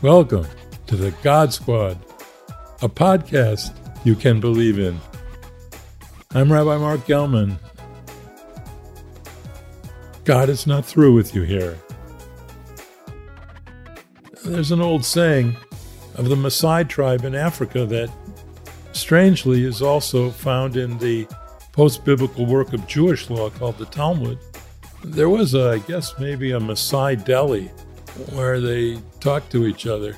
Welcome to the God Squad, a podcast you can believe in. I'm Rabbi Marc Gellman. God is not through with you here. There's an old saying of the Maasai tribe in Africa that strangely is also found in the post biblical work of Jewish law called the Talmud. There was, a, I guess, maybe a Maasai Delhi where they talk to each other.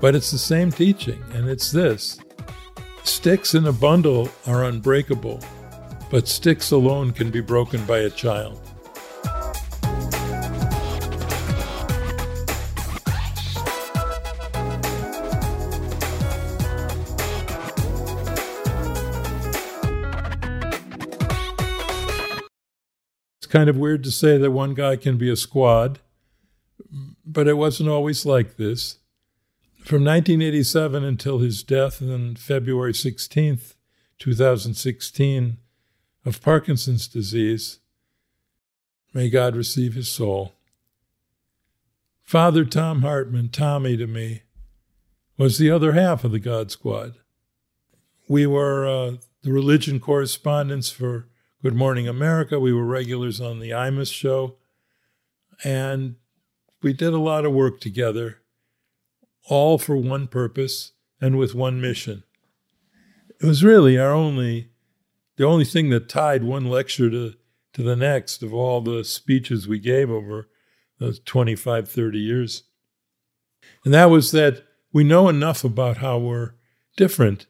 But it's the same teaching, and it's this sticks in a bundle are unbreakable, but sticks alone can be broken by a child. It's kind of weird to say that one guy can be a squad but it wasn't always like this. From 1987 until his death on February 16th, 2016, of Parkinson's disease, may God receive his soul. Father Tom Hartman, Tommy to me, was the other half of the God Squad. We were uh, the religion correspondents for Good Morning America. We were regulars on the Imus show. And we did a lot of work together, all for one purpose and with one mission. It was really our only, the only thing that tied one lecture to, to the next of all the speeches we gave over those 25, 30 years. And that was that we know enough about how we're different,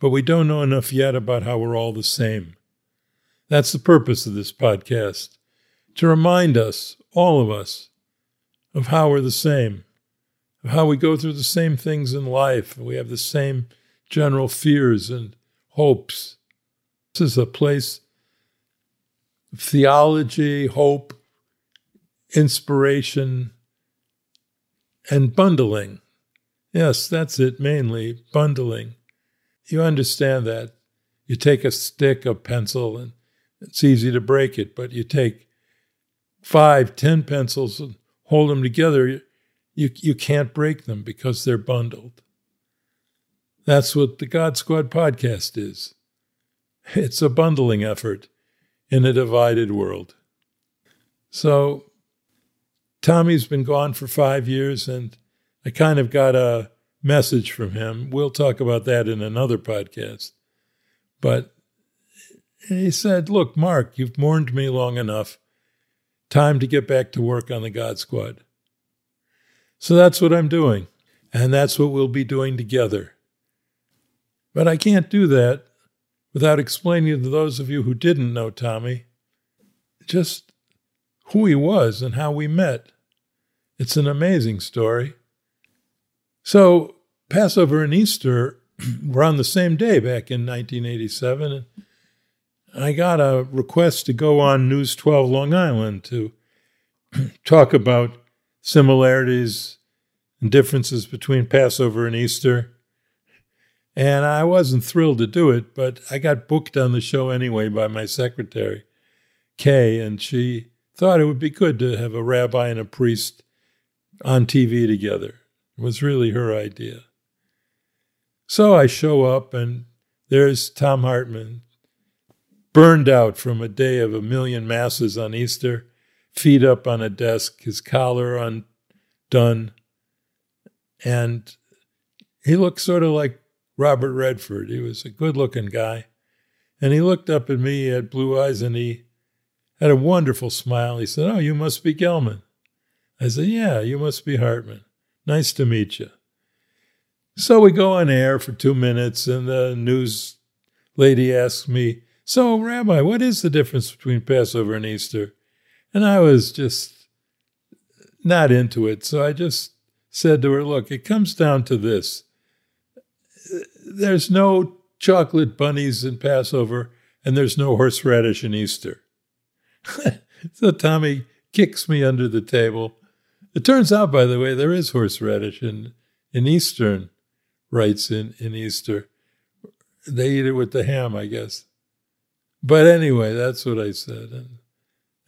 but we don't know enough yet about how we're all the same. That's the purpose of this podcast to remind us, all of us, of how we're the same, of how we go through the same things in life. We have the same general fears and hopes. This is a place of theology, hope, inspiration, and bundling. Yes, that's it mainly bundling. You understand that. You take a stick, a pencil, and it's easy to break it, but you take five, ten pencils and hold them together, you, you can't break them because they're bundled. That's what the God Squad podcast is. It's a bundling effort in a divided world. So, Tommy's been gone for five years, and I kind of got a message from him. We'll talk about that in another podcast. But he said, Look, Marc, you've mourned me long enough. Time to get back to work on the God Squad. So that's what I'm doing, and that's what we'll be doing together. But I can't do that without explaining to those of you who didn't know Tommy just who he was and how we met. It's an amazing story. So, Passover and Easter were on the same day back in 1987. I got a request to go on News 12 Long Island to talk about similarities and differences between Passover and Easter. And I wasn't thrilled to do it, but I got booked on the show anyway by my secretary, Kay, and she thought it would be good to have a rabbi and a priest on TV together. It was really her idea. So I show up, and there's Tom Hartman, burned out from a day of a million masses on Easter, feet up on a desk, his collar undone. And he looked sort of like Robert Redford. He was a good looking guy. And he looked up at me, he had blue eyes, and he had a wonderful smile. He said, Oh, you must be Gellman. I said, Yeah, you must be Hartman. Nice to meet you. So we go on air for two minutes, and the news lady asks me, so, Rabbi, what is the difference between Passover and Easter? And I was just not into it. So I just said to her, Look, it comes down to this there's no chocolate bunnies in Passover, and there's no horseradish in Easter. so Tommy kicks me under the table. It turns out, by the way, there is horseradish in, in Eastern rites in, in Easter. They eat it with the ham, I guess. But anyway, that's what I said. And,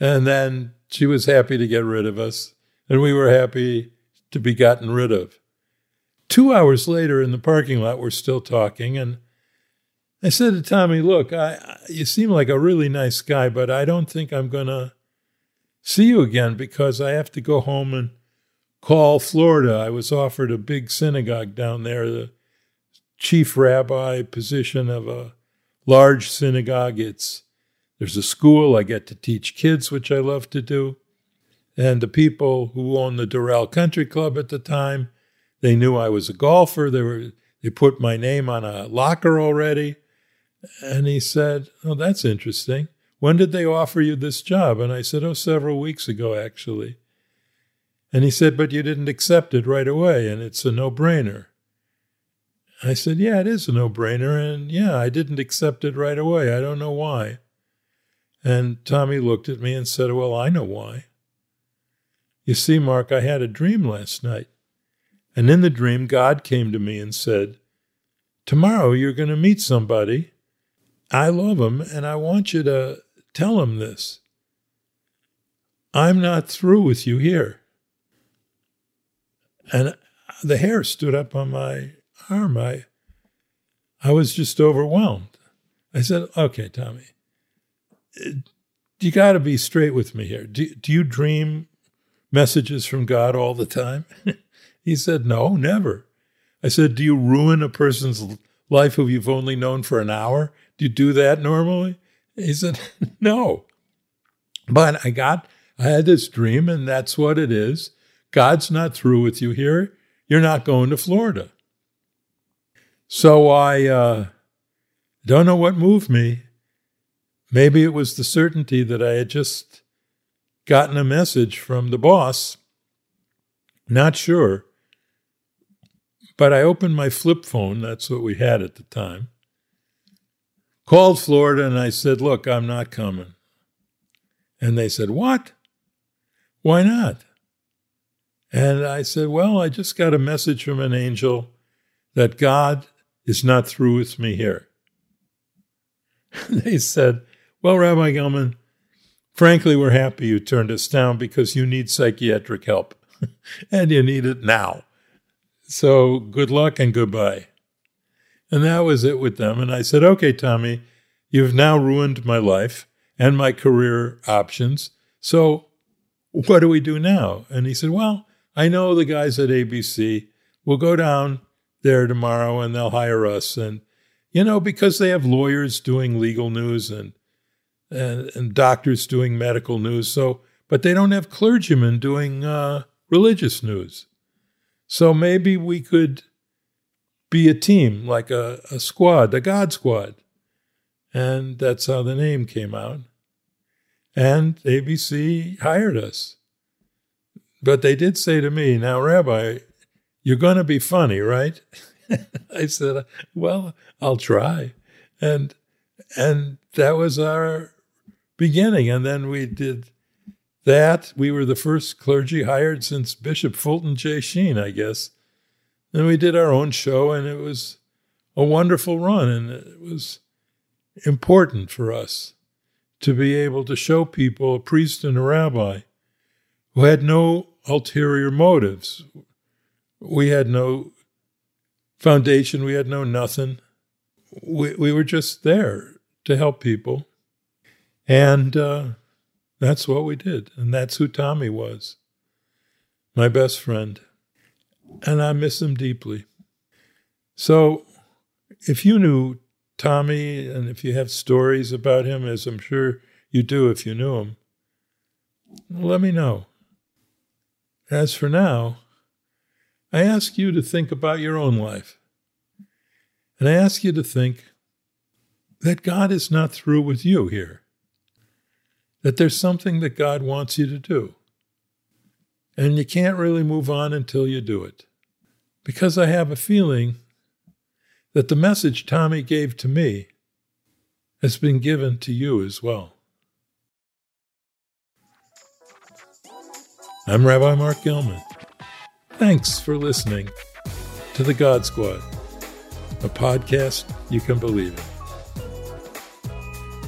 and then she was happy to get rid of us, and we were happy to be gotten rid of. Two hours later in the parking lot, we're still talking. And I said to Tommy, Look, I, you seem like a really nice guy, but I don't think I'm going to see you again because I have to go home and call Florida. I was offered a big synagogue down there, the chief rabbi position of a large synagogue. It's there's a school I get to teach kids, which I love to do. And the people who owned the Doral Country Club at the time, they knew I was a golfer. They were they put my name on a locker already. And he said, Oh, that's interesting. When did they offer you this job? And I said, Oh, several weeks ago, actually. And he said, But you didn't accept it right away, and it's a no brainer. I said, Yeah, it is a no brainer. And yeah, I didn't accept it right away. I don't know why. And Tommy looked at me and said, Well, I know why. You see, Marc, I had a dream last night. And in the dream, God came to me and said, Tomorrow you're going to meet somebody. I love him, and I want you to tell him this. I'm not through with you here. And the hair stood up on my arm. I, I was just overwhelmed. I said, Okay, Tommy, you got to be straight with me here. Do, do you dream messages from God all the time? he said, No, never. I said, Do you ruin a person's life who you've only known for an hour? Do you do that normally? He said, No. But I got, I had this dream, and that's what it is. God's not through with you here. You're not going to Florida. So I uh, don't know what moved me. Maybe it was the certainty that I had just gotten a message from the boss. Not sure. But I opened my flip phone, that's what we had at the time, called Florida, and I said, Look, I'm not coming. And they said, What? Why not? And I said, Well, I just got a message from an angel that God is not through with me here. they said, well, Rabbi Gellman, frankly, we're happy you turned us down because you need psychiatric help and you need it now. So good luck and goodbye. And that was it with them. And I said, okay, Tommy, you've now ruined my life and my career options. So what do we do now? And he said, well, I know the guys at ABC. We'll go down there tomorrow and they'll hire us. And, you know, because they have lawyers doing legal news and and, and doctors doing medical news. So, but they don't have clergymen doing uh, religious news. So maybe we could be a team, like a, a squad, a God squad. And that's how the name came out. And ABC hired us. But they did say to me, Now, Rabbi, you're going to be funny, right? I said, Well, I'll try. And and that was our beginning. And then we did that. We were the first clergy hired since Bishop Fulton J. Sheen, I guess. And we did our own show, and it was a wonderful run. And it was important for us to be able to show people a priest and a rabbi who had no ulterior motives. We had no foundation, we had no nothing. We, we were just there to help people. And uh, that's what we did. And that's who Tommy was my best friend. And I miss him deeply. So if you knew Tommy and if you have stories about him, as I'm sure you do if you knew him, let me know. As for now, I ask you to think about your own life. And I ask you to think that God is not through with you here that there's something that God wants you to do. And you can't really move on until you do it. Because I have a feeling that the message Tommy gave to me has been given to you as well. I'm Rabbi Marc Gellman. Thanks for listening to The God Squad, a podcast you can believe in.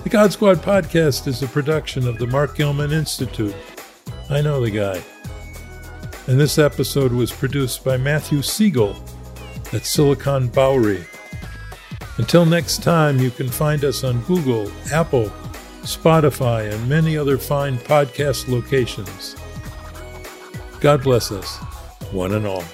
The God Squad podcast is a production of the Marc Gellman Institute. I know the guy. And this episode was produced by Matthew Siegel at Silicon Bowery. Until next time, you can find us on Google, Apple, Spotify, and many other fine podcast locations. God bless us, one and all.